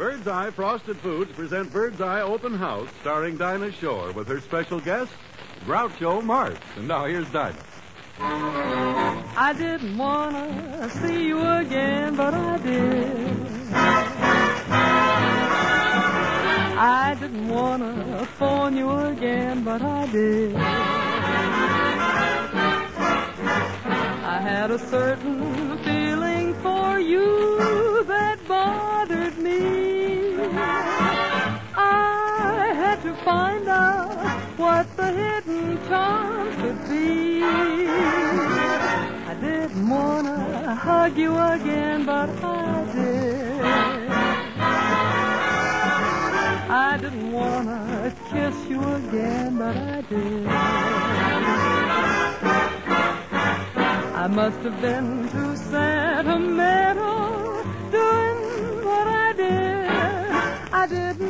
Bird's Eye Frosted Foods present Bird's Eye Open House starring Dinah Shore with her special guest, Groucho Marx. And now here's Dinah. I didn't wanna see you again, but I did. I didn't wanna phone you again, but I did. Had a certain feeling for you that bothered me. I had to find out what the hidden charm could be. I didn't wanna hug you again, but I did. I didn't wanna kiss you again, but I did. I must have been too sentimental doing what I did. I didn't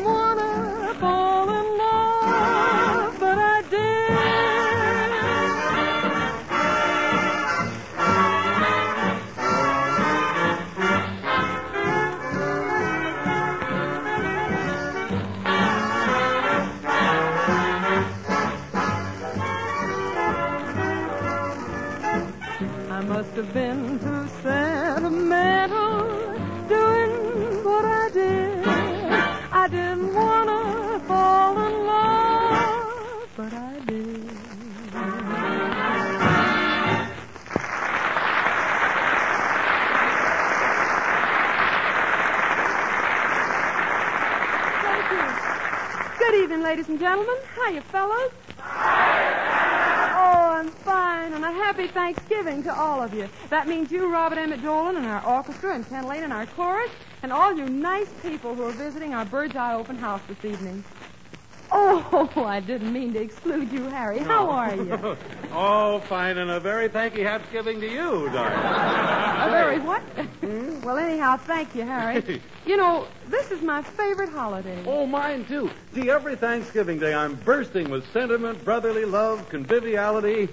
ladies and gentlemen. Hiya, fellows. Oh, I'm fine, and a happy Thanksgiving to all of you. That means you, Robert Emmett Dolan, and our orchestra, and Ken Lane, and our chorus, and all you nice people who are visiting our Bird's Eye Open House this evening. Oh, I didn't mean to exclude you, Harry. How are you? oh, fine, and a very thanky Thanksgiving to you, darling. A very what? Hmm? well, anyhow, thank you, Harry. You know, this is my favorite holiday. Oh, mine too. See, every Thanksgiving Day I'm bursting with sentiment, brotherly love, conviviality,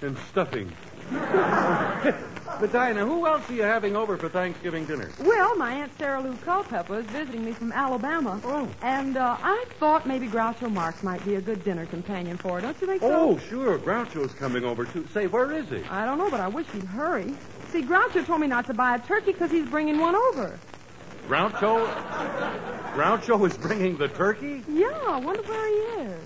and stuffing. but Dinah, who else are you having over for Thanksgiving dinner? Well, my Aunt Sarah Lou Culpepper is visiting me from Alabama. Oh. And uh, I thought maybe Groucho Marx might be a good dinner companion for her. Don't you think so? Oh, sure. Groucho's coming over too. Say, where is he? I don't know, but I wish he'd hurry. See, Groucho told me not to buy a turkey because he's bringing one over. Groucho? Groucho is bringing the turkey? Yeah, I wonder where he is.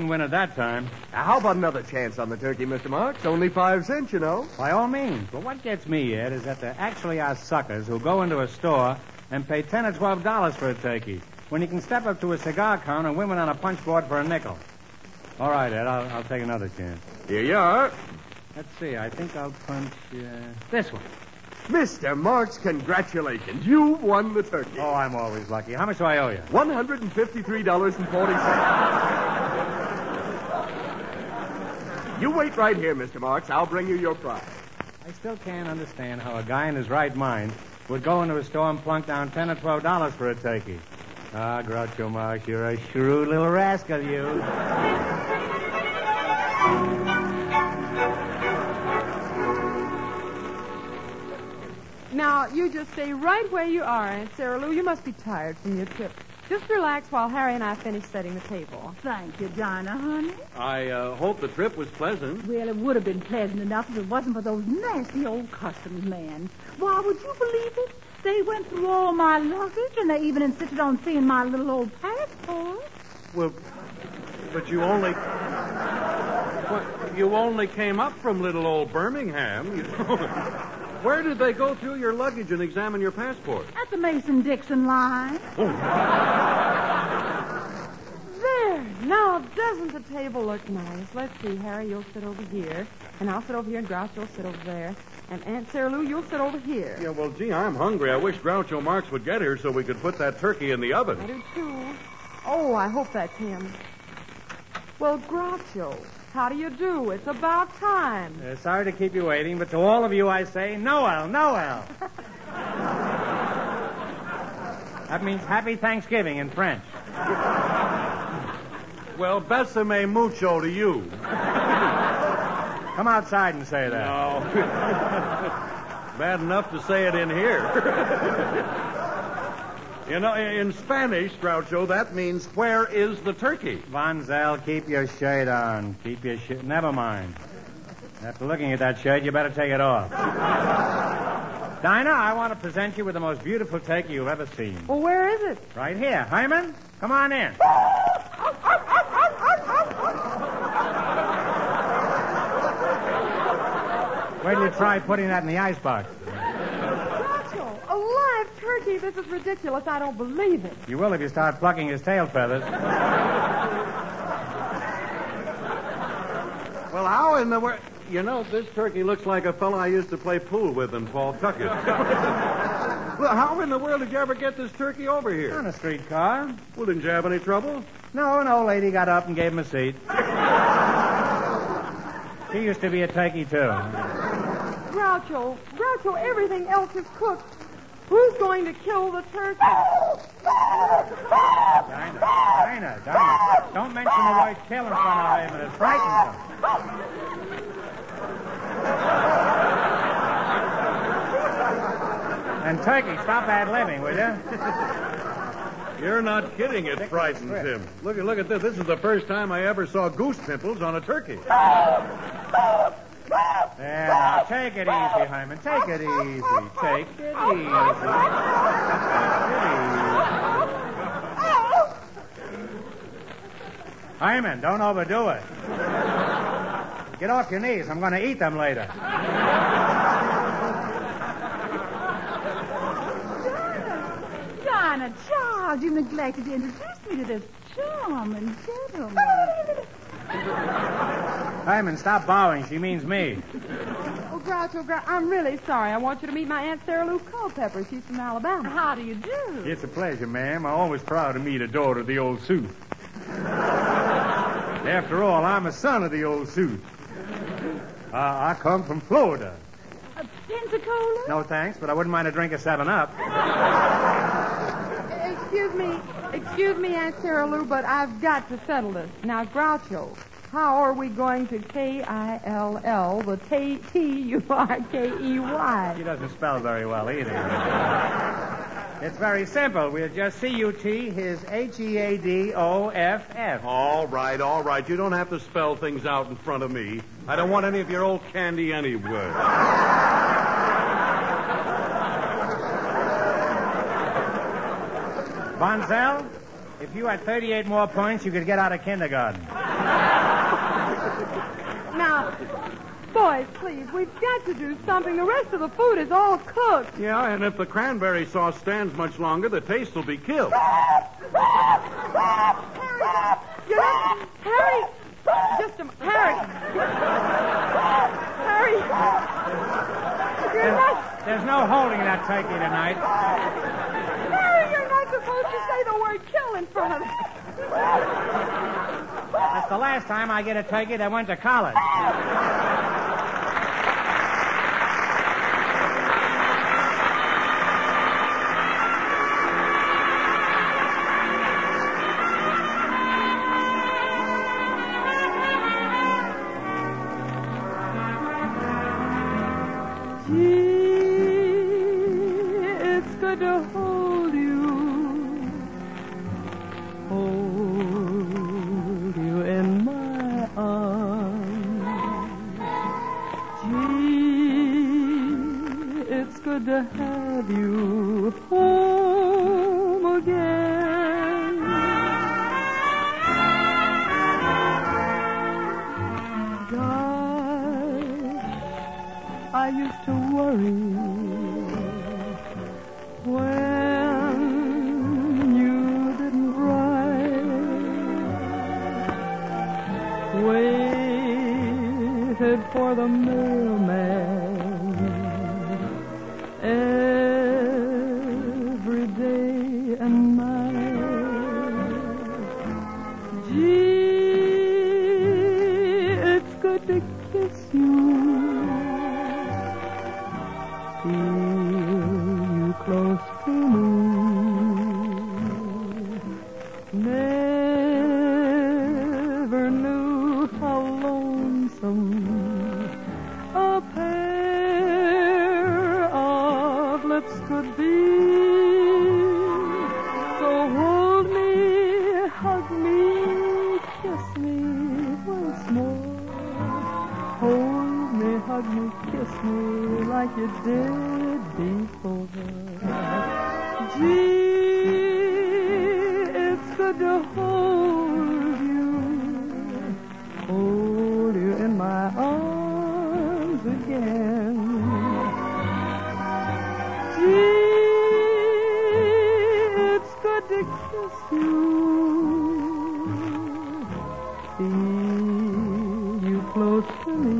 Didn't win it that time. Now, how about another chance on the turkey, Mr. Marx? Only five cents, you know. By all means. But what gets me, Ed, is that there actually are suckers who go into a store and pay ten or twelve dollars for a turkey when you can step up to a cigar counter and win one on a punch board for a nickel. All right, Ed, I'll, I'll take another chance. Here you are. Let's see. I think I'll punch uh, this one. Mr. Marx, congratulations. You've won the turkey. Oh, I'm always lucky. How much do I owe you? $153.40. You wait right here, Mr. Marx. I'll bring you your prize. I still can't understand how a guy in his right mind would go into a store and plunk down ten or twelve dollars for a turkey. Ah, Groucho Marx, you're a shrewd little rascal, you. Now, you just stay right where you are, Aunt Sarah Lou. You must be tired from your trip. Just relax while Harry and I finish setting the table. Thank you, Dinah, honey. I uh, hope the trip was pleasant. Well, it would have been pleasant enough if it wasn't for those nasty old customs men. Why, would you believe it? They went through all my luggage, and they even insisted on seeing my little old passport. Well, but you only. What, you only came up from little old Birmingham. You Where did they go through your luggage and examine your passport? At the Mason Dixon line. Oh. There. Now, doesn't the table look nice? Let's see, Harry, you'll sit over here, and I'll sit over here, and Grouch, you'll sit over there, and Aunt Sarah Lou, you'll sit over here. Yeah, well, gee, I'm hungry. I wish Groucho Marx would get here so we could put that turkey in the oven. I do too. Oh, I hope that's him. Well, Groucho, how do you do? It's about time. Uh, sorry to keep you waiting, but to all of you I say, Noel, Noel. that means Happy Thanksgiving in French. Well, besame mucho to you. Come outside and say that. No. Bad enough to say it in here. You uh, know, in Spanish, Groucho, that means where is the turkey? Von Zell, keep your shirt on. Keep your shirt. Never mind. After looking at that shirt, you better take it off. Dinah, I want to present you with the most beautiful turkey you've ever seen. Well, where is it? Right here. Hyman, come on in. Wait till you try putting that in the icebox. Groucho, turkey. This is ridiculous. I don't believe it. You will if you start plucking his tail feathers. Well, how in the world? You know, this turkey looks like a fellow I used to play pool with in Pawtucket. well, how in the world did you ever get this turkey over here? On a streetcar. Well, didn't you have any trouble? No, an old lady got up and gave him a seat. She used to be a turkey, too. Groucho, Groucho, everything else is cooked. Who's going to kill the turkey? Dinah, Dinah, Dinah. Don't mention the word kill in front of him. And it frightens him. And Turkey, stop ad-libbing, will you? You're not kidding. It frightens him. Look, look at this. This is the first time I ever saw goose pimples on a turkey. There, now, take it easy, Hyman. Take it easy. Take it easy. Take it easy. Hyman, don't overdo it. Get off your knees. I'm going to eat them later. Dinah, Charles, you neglected to introduce me to this charming gentleman. Hyman, stop bowing. She means me. Oh, Groucho, Grou- I'm really sorry. I want you to meet my Aunt Sarah Lou Culpepper. She's from Alabama. How do you do? It's a pleasure, ma'am. I'm always proud to meet a daughter of the old suit. After all, I'm a son of the old suit. Uh, I come from Florida. Uh, Pensacola? No thanks, but I wouldn't mind a drink of 7 Up. Excuse me, excuse me, Aunt Sarah Lou, but I've got to settle this. Now, Groucho, how are we going to K-I-L-L the T- T-U-R-K-E-Y? She doesn't spell very well either. It's very simple. We'll just C-U-T his H E A D O F F. All right, all right. You don't have to spell things out in front of me. I don't want any of your old candy anywhere. Von Zell, if you had 38 more points, you could get out of kindergarten. Now, boys, please, we've got to do something. The rest of the food is all cooked. Yeah, and if the cranberry sauce stands much longer, the taste will be killed. You know, Harry, just a m- Harry. Harry, you're not, There's no holding that turkey tonight. Harry, you're not supposed to say the word kill in front of it. That's the last time I get a turkey that went to college. Gee, it's good to feel you close to me.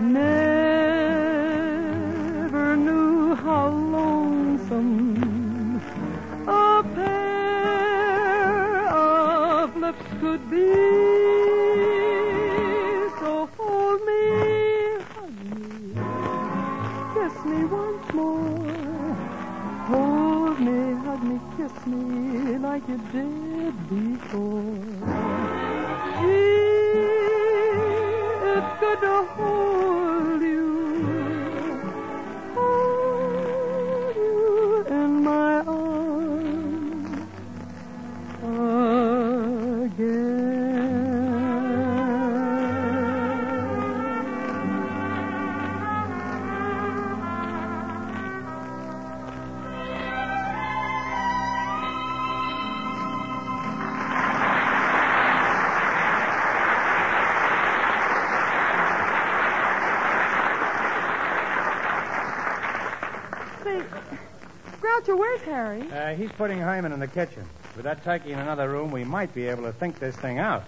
Never Groucho, where's Harry? Uh, he's putting Hyman in the kitchen. With that turkey in another room, we might be able to think this thing out.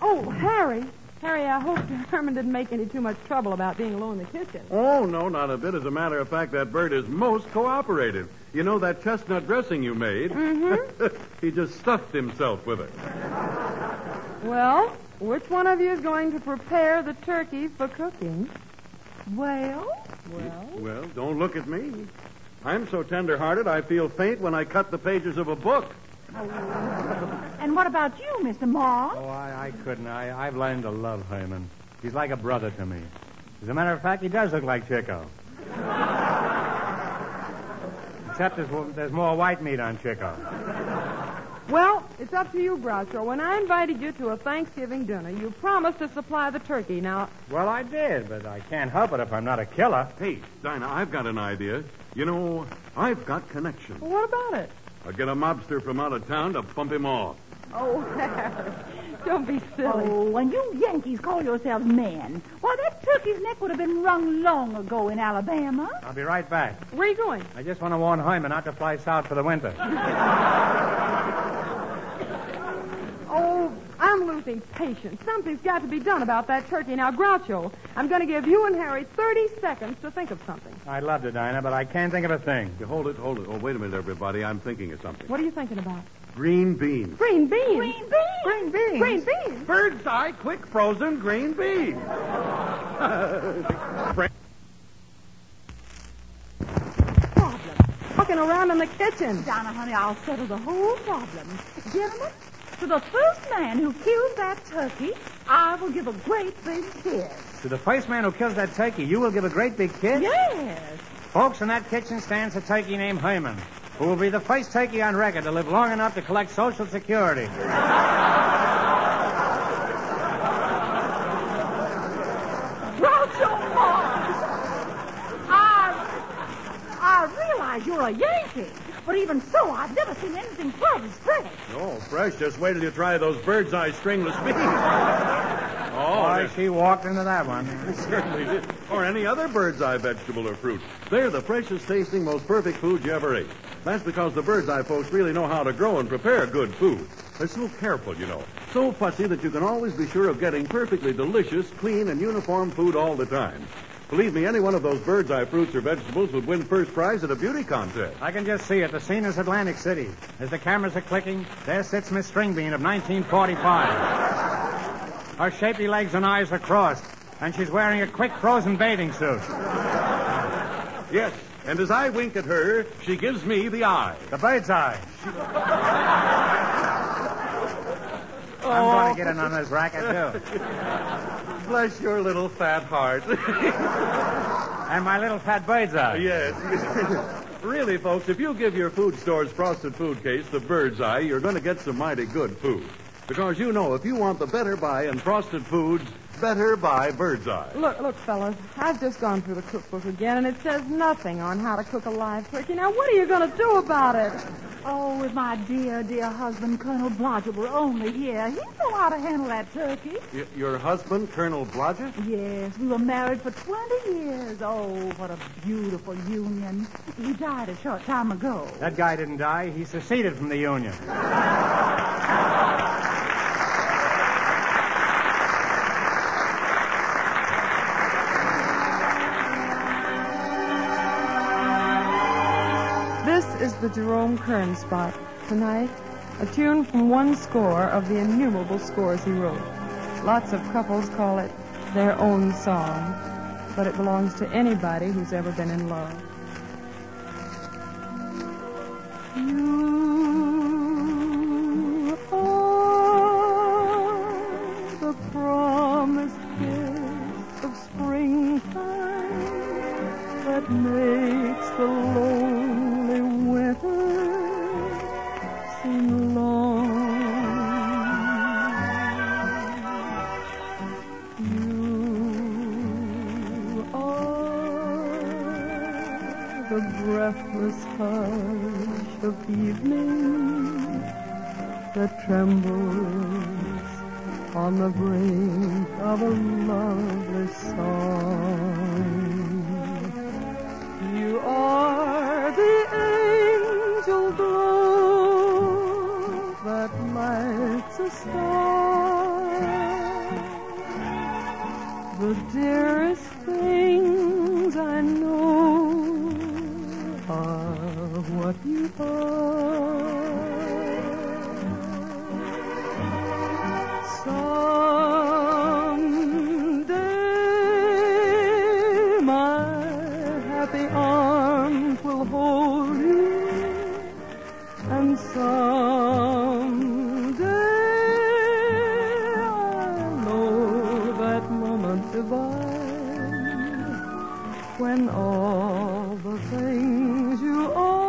Oh, Harry. Harry, I hope Herman didn't make any too much trouble about being alone in the kitchen. Oh, no, not a bit. As a matter of fact, that bird is most cooperative. You know that chestnut dressing you made? Mm-hmm. he just stuffed himself with it. Well, which one of you is going to prepare the turkey for cooking? Well, well. Well, don't look at me. I'm so tender-hearted I feel faint when I cut the pages of a book. And what about you, Mr. Moss? Oh, I, I couldn't. I, I've learned to love Hyman. He's like a brother to me. As a matter of fact, he does look like Chico. Except there's, there's more white meat on Chico. Well, it's up to you, Groucho. When I invited you to a Thanksgiving dinner, you promised to supply the turkey. Now, Well, I did, but I can't help it if I'm not a killer. Hey, Dinah, I've got an idea. You know, I've got connections. well, what about it? I'll get a mobster from out of town to bump him off. Oh, Harry, don't be silly. Oh, and you Yankees call yourselves men. Why, that turkey's neck would have been wrung long ago in Alabama. I'll be right back. Where are you going? I just want to warn Hyman not to fly south for the winter. Oh, I'm losing patience. Something's got to be done about that turkey. Now, Groucho, I'm going to give you and Harry 30 seconds to think of something. I'd love to, Dinah, but I can't think of a thing. You hold it, hold it. Oh, wait a minute, everybody. I'm thinking of something. What are you thinking about? Green beans. Green beans. Green beans. Green beans. Green beans. Bird's eye, quick frozen green beans. Problem. Walking around in the kitchen. Donna, honey, I'll settle the whole problem. Gentlemen, to the first man who kills that turkey, I will give a great big kiss. To the first man who kills that turkey, you will give a great big kiss? Yes. Folks, in that kitchen stands a turkey named Herman, who will be the first turkey on record to live long enough to collect Social Security. I, I realize you're a Yankee. But even so, I've never seen anything quite as fresh. No, fresh. Just wait till you try those bird's eye stringless beans. oh, Boy, they're- she walked into that one. certainly did. Or any other bird's eye vegetable or fruit. They're the freshest tasting, most perfect food you ever ate. That's because the bird's eye folks really know how to grow and prepare good food. They're so careful, you know. So fussy that you can always be sure of getting perfectly delicious, clean, and uniform food all the time. Believe me, any one of those bird's eye fruits or vegetables would win first prize at a beauty contest. I can just see it. The scene is Atlantic City. As the cameras are clicking, there sits Miss Stringbean of 1945. Her shapely legs and eyes are crossed, and she's wearing a quick frozen bathing suit. Yes, and as I wink at her, she gives me the eye. The bird's eye. Oh. I'm going to get in on this racket, too. Bless your little fat heart. And my little fat bird's eye. yes. really, folks, if you give your food store's frosted food case the bird's eye, you're going to get some mighty good food. Because you know, if you want the better buy in frosted foods, better buy bird's eye. Look, look, fellas, I've just gone through the cookbook again, and it says nothing on how to cook a live turkey. Now, what are you going to do about it? Oh, if my dear, dear husband, Colonel Blodgett, were only here, he'd know how to handle that turkey. Y- your husband, Colonel Blodgett? Yes, we were married for 20 years. Oh, what a beautiful union. He died a short time ago. That guy didn't die. He seceded from the Union. the Jerome Kern spot. Tonight, a tune from one score of the innumerable scores he wrote. Lots of couples call it their own song, but it belongs to anybody who's ever been in love. The breathless hush of evening that trembles on the brink of a lovely song. You are the angel glow that lights a star. The dearest what you are. Someday my happy arms will hold you, and someday I'll know that moment divine when all the things you are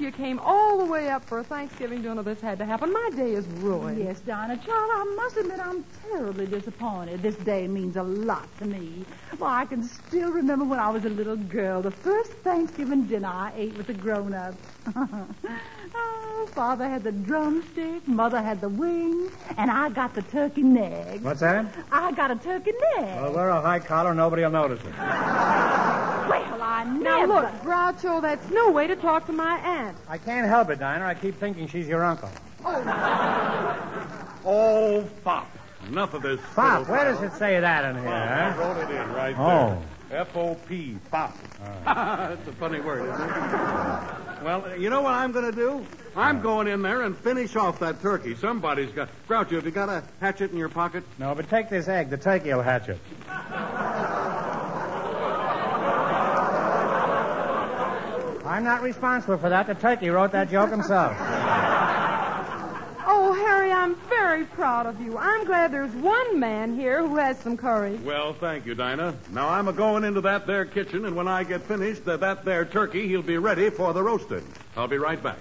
you came all the way up for a Thanksgiving dinner, this had to happen. My day is ruined. Yes, Dinah, child, I must admit I'm terribly disappointed. This day means a lot to me. Well, I can still remember when I was a little girl, the first Thanksgiving dinner I ate with the grown-ups. oh, Father had the drumstick, Mother had the wing, and I got the turkey neck. What's that? I got a turkey neck. Well, wear a high collar, nobody will notice it. Well, Now, look, Groucho, that's no way to talk to my aunt. I can't help it, Dinah. I keep thinking she's your uncle. Oh, oh, Fop. Enough of this. Pop, where does it say that in oh, here, I huh? wrote it in right Oh. there. F-O-P, Fop. That's a funny word, isn't it? Well, you know what I'm going to do? I'm going in there and finish off that turkey. Somebody's got... Groucho, have you got a hatchet in your pocket? No, but take this egg. The turkey will hatch it. I'm not responsible for that. The turkey wrote that joke himself. Oh, Harry, I'm very proud of you. I'm glad there's one man here who has some courage. Well, thank you, Dinah. Now I'm a going into that there kitchen, and when I get finished, that that there turkey, he'll be ready for the roasting. I'll be right back.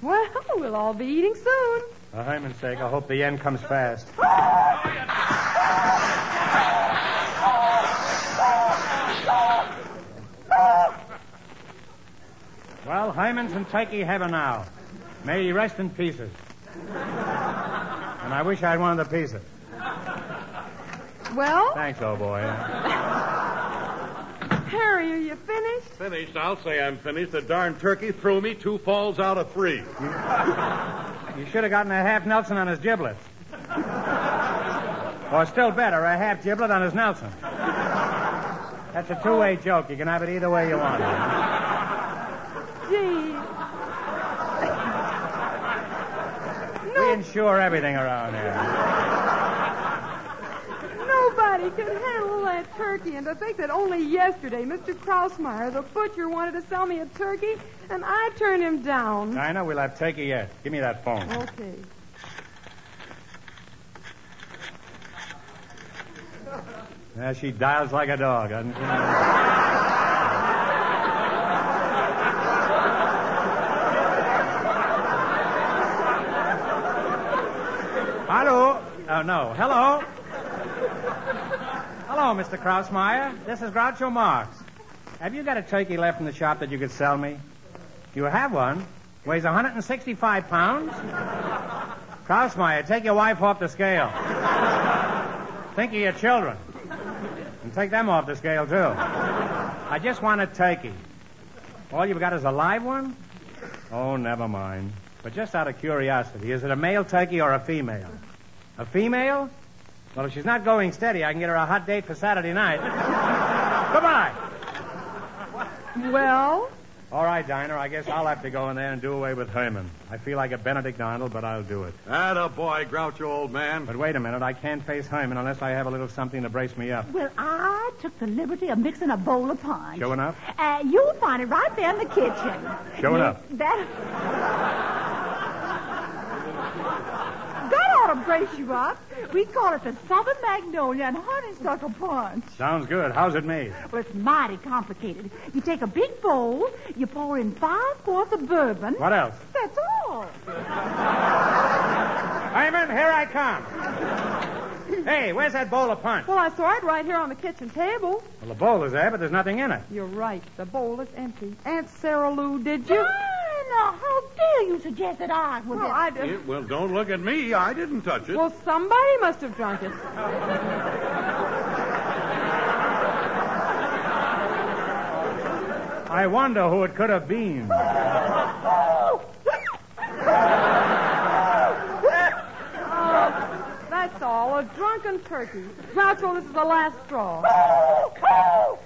Well, we'll all be eating soon. For Hyman's sake, I hope the end comes fast. Well, Hyman's in turkey heaven now. May he rest in pieces. And I wish I'd one of the pieces. Well, Thanks, old boy. Harry, are you finished? Finished. I'll say I'm finished. The darn turkey threw me two falls out of three. You should have gotten a half Nelson on his giblets. Or still better, a half giblet on his Nelson. That's a two-way joke. You can have it either way you want. Gee. We insure everything around here. Nobody can handle that turkey. And to think that only yesterday Mr. Krausmeyer, the butcher, wanted to sell me a turkey, and I turned him down. Dinah, we'll have turkey yet. Give me that phone. Okay. Yeah, she dials like a dog, doesn't she? Hello. Oh, no. Hello. Hello, Mr. Krausmeyer. This is Groucho Marx. Have you got a turkey left in the shop that you could sell me? You have one. Weighs 165 pounds. Krausmeyer, take your wife off the scale. Think of your children. And take them off the scale, too. I just want a turkey. All you've got is a live one? Oh, never mind. But just out of curiosity, is it a male turkey or a female? A female? Well, if she's not going steady, I can get her a hot date for Saturday night. Goodbye. Well, All right, Diner, I guess I'll have to go in there and do away with Herman. I feel like a Benedict Arnold, but I'll do it. Atta boy, Groucho, old man. But wait a minute, I can't face Herman unless I have a little something to brace me up. Well, I took the liberty of mixing a bowl of punch. Show enough? Uh, you'll find it right there in the kitchen. Show enough. That. That ought to brace you up. We call it the Southern Magnolia and Honeysuckle Punch. Sounds good. How's it made? Well, it's mighty complicated. You take a big bowl, you pour in five quarts of bourbon. What else? That's all. Hyman, here I come. Hey, where's that bowl of punch? well, I saw it right here on the kitchen table. Well, the bowl is there, but there's nothing in it. You're right. The bowl is empty. Aunt Sarah Lou, did you? Ah! Now, how dare you suggest that I would Well, have... I Yeah, well, don't look at me. I didn't touch it. Well, somebody must have drunk it. I wonder who it could have been. That's all. A drunken turkey. Groucho, this is the last straw. Oh,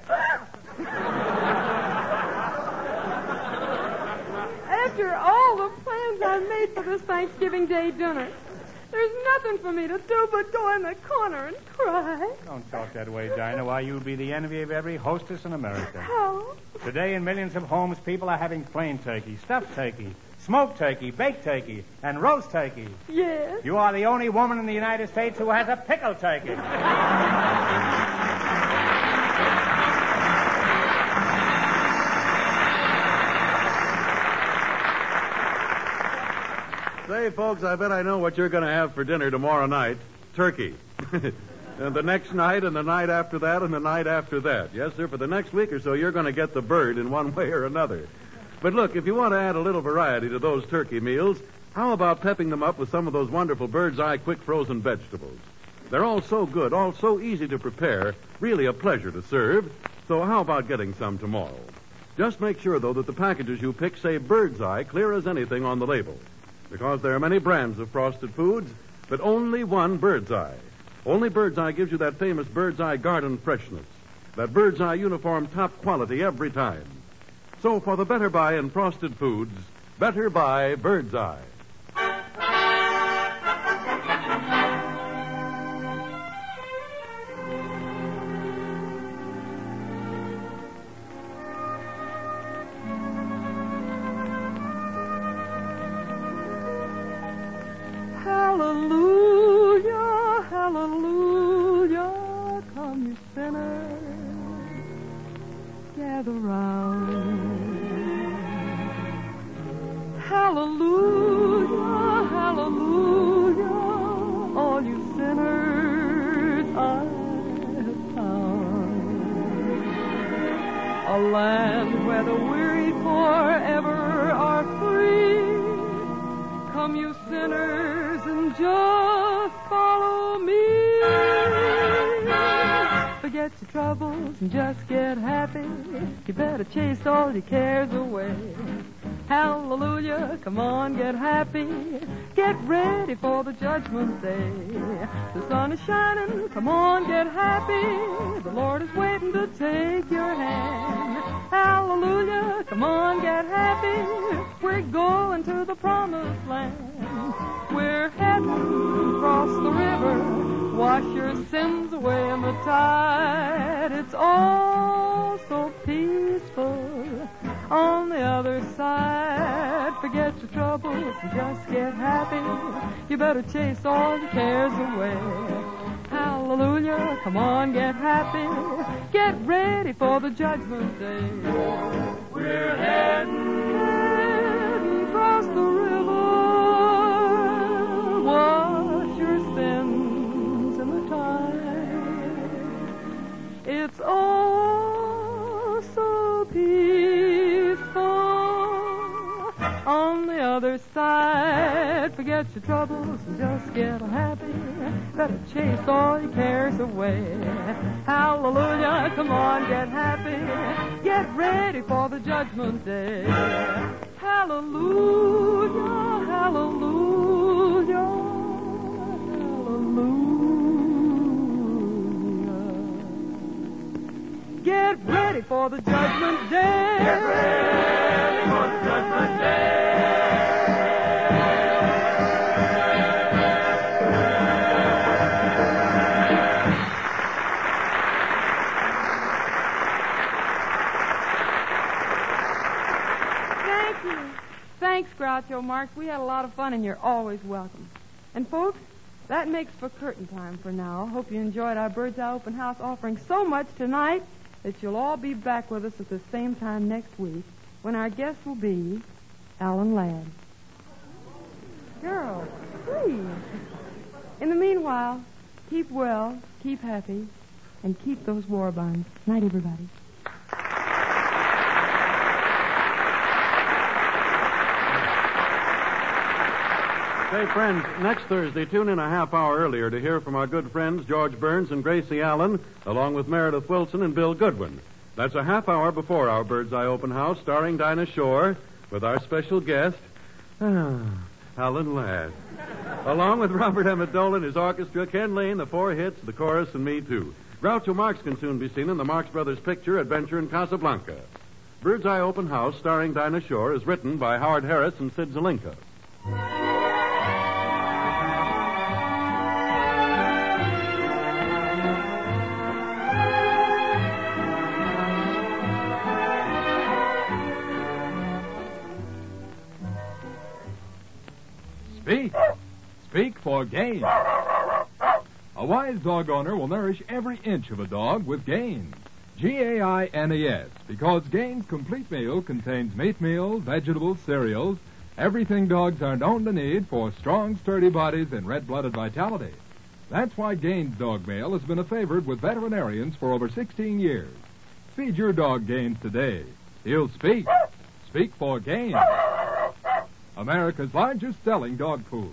After all I've made for this Thanksgiving Day dinner, there's nothing for me to do but go in the corner and cry. Don't talk that way, Dinah. Why, you'll be the envy of every hostess in America. How? Today, in millions of homes, people are having plain turkey, stuffed turkey, smoked turkey, baked turkey, and roast turkey. Yes. You are the only woman in the United States who has a pickle turkey. Say, folks, I bet I know what you're going to have for dinner tomorrow night. Turkey. and the next night, and the night after that, and the night after that. Yes, sir, for the next week or so, you're going to get the bird in one way or another. But look, if you want to add a little variety to those turkey meals, how about pepping them up with some of those wonderful bird's eye quick frozen vegetables? They're all so good, all so easy to prepare, really a pleasure to serve. So how about getting some tomorrow? Just make sure, though, that the packages you pick say bird's eye clear as anything on the label. Because there are many brands of frosted foods, but only one bird's eye. Only bird's eye gives you that famous bird's eye garden freshness. That bird's eye uniform top quality every time. So for the better buy in frosted foods, better buy bird's eye. Where the weary forever are free. Come, you sinners, and just follow me. Forget your troubles and just get happy. You better chase all your cares away. Hallelujah, come on, get happy. Get ready for the judgment day. The sun is shining, come on, get happy. The Lord is waiting to take your hand. Hallelujah, come on, get happy. We're going to the promised land. We're heading across the river. Wash your sins away in the tide. It's all so peaceful on the other side. Forget your troubles and just get happy. You better chase all your cares away. Hallelujah, come on, get happy. Get ready for the judgment day. We're heading, heading across the river. Wash your sins in the tide. It's all other side. Forget your troubles and just get happy. Better chase all your cares away. Hallelujah, come on, get happy. Get ready for the judgment day. Hallelujah, hallelujah, hallelujah. Get ready for the judgment day. Get ready for the judgment day. Marx. We had a lot of fun, and you're always welcome. And, folks, that makes for curtain time for now. Hope you enjoyed our Bird's Eye Open House offering so much tonight that you'll all be back with us at the same time next week when our guest will be Alan Ladd. Girl, please. In the meanwhile, keep well, keep happy, and keep those war bonds. Night, everybody. Say, friends, next Thursday, tune in a half hour earlier to hear from our good friends George Burns and Gracie Allen, along with Meredith Willson and Bill Goodwin. That's a half hour before our Bird's Eye Open House, starring Dinah Shore, with our special guest, ah, Alan Ladd. along with Robert Emmett Dolan, his orchestra, Ken Lane, the four hits, the chorus, and me, too. Groucho Marx can soon be seen in the Marx Brothers picture, Adventure in Casablanca. Bird's Eye Open House, starring Dinah Shore, is written by Howard Harris and Sid Zelinka. For gain. A wise dog owner will nourish every inch of a dog with Gaines. G-A-I-N-E-S, because Gaines Complete Meal contains meat meal, vegetables, cereals, Everything dogs are known to need for strong, sturdy bodies and red-blooded vitality. That's why Gaines Dog meal has been a favorite with veterinarians for over 16 years. Feed your dog Gaines today. He'll speak. Speak for Gaines. America's largest selling dog food.